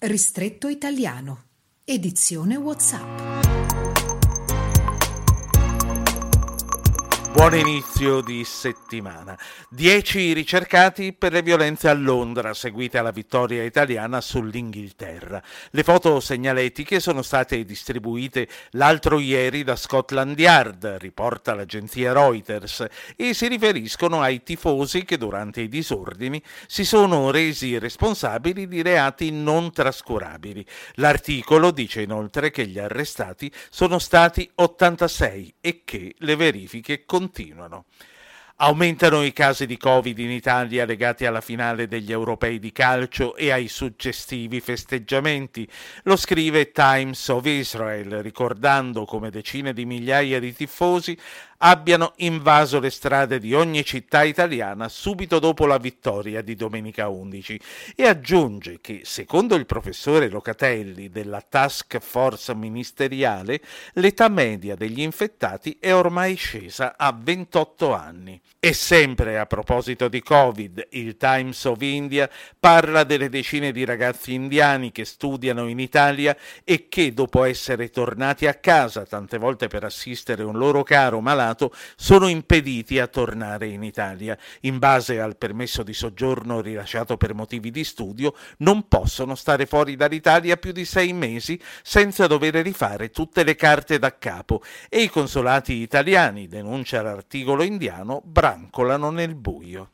Ristretto italiano. Edizione WhatsApp. Buon inizio di settimana. Dieci ricercati per le violenze a Londra, seguite alla vittoria italiana sull'Inghilterra. Le foto segnaletiche sono state distribuite l'altro ieri da Scotland Yard, riporta l'agenzia Reuters, e si riferiscono ai tifosi che durante i disordini si sono resi responsabili di reati non trascurabili. L'articolo dice inoltre che gli arrestati sono stati 86 e che le verifiche continuano continuano. Aumentano i casi di Covid in Italia legati alla finale degli europei di calcio e ai suggestivi festeggiamenti. Lo scrive Times of Israel, ricordando come decine di migliaia di tifosi abbiano invaso le strade di ogni città italiana subito dopo la vittoria di domenica 11 e aggiunge che, secondo il professore Locatelli della task force ministeriale, l'età media degli infettati è ormai scesa a 28 anni. E sempre a proposito di Covid, il Times of India parla delle decine di ragazzi indiani che studiano in Italia e che, dopo essere tornati a casa tante volte per assistere un loro caro malato, Stato sono impediti a tornare in Italia. In base al permesso di soggiorno rilasciato per motivi di studio, non possono stare fuori dall'Italia più di sei mesi senza dover rifare tutte le carte da capo e i consolati italiani, denuncia l'articolo indiano, brancolano nel buio.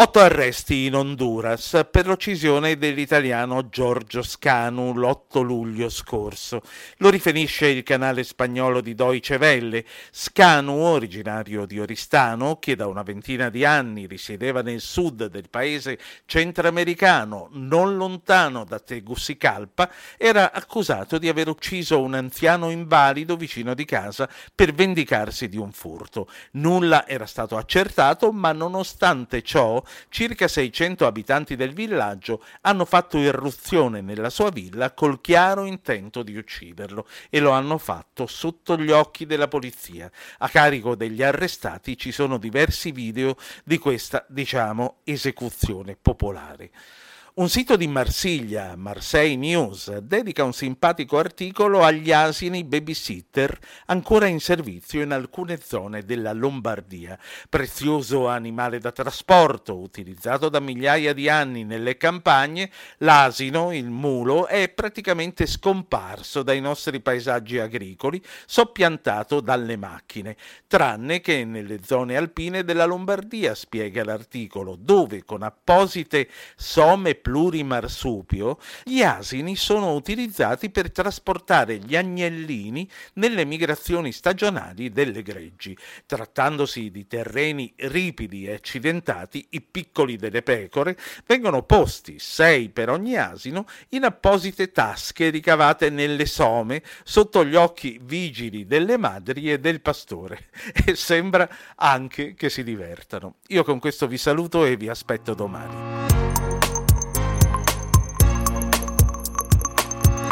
Otto arresti in Honduras per l'uccisione dell'italiano Giorgio Scanu l'8 luglio scorso. Lo riferisce il canale spagnolo di Deutsche Welle. Scanu, originario di Oristano, che da una ventina di anni risiedeva nel sud del paese centroamericano, non lontano da Tegucigalpa, era accusato di aver ucciso un anziano invalido vicino di casa per vendicarsi di un furto. Nulla era stato accertato, ma nonostante ciò circa 600 abitanti del villaggio hanno fatto irruzione nella sua villa col chiaro intento di ucciderlo e lo hanno fatto sotto gli occhi della polizia. A carico degli arrestati ci sono diversi video di questa, diciamo, esecuzione popolare. Un sito di Marsiglia, Marseille News, dedica un simpatico articolo agli asini babysitter ancora in servizio in alcune zone della Lombardia. Prezioso animale da trasporto, utilizzato da migliaia di anni nelle campagne, l'asino, il mulo, è praticamente scomparso dai nostri paesaggi agricoli, soppiantato dalle macchine, tranne che nelle zone alpine della Lombardia, spiega l'articolo, dove con apposite somme plurimarsupio, gli asini sono utilizzati per trasportare gli agnellini nelle migrazioni stagionali delle greggi. Trattandosi di terreni ripidi e accidentati, i piccoli delle pecore vengono posti, sei per ogni asino, in apposite tasche ricavate nelle some sotto gli occhi vigili delle madri e del pastore. E sembra anche che si divertano. Io con questo vi saluto e vi aspetto domani.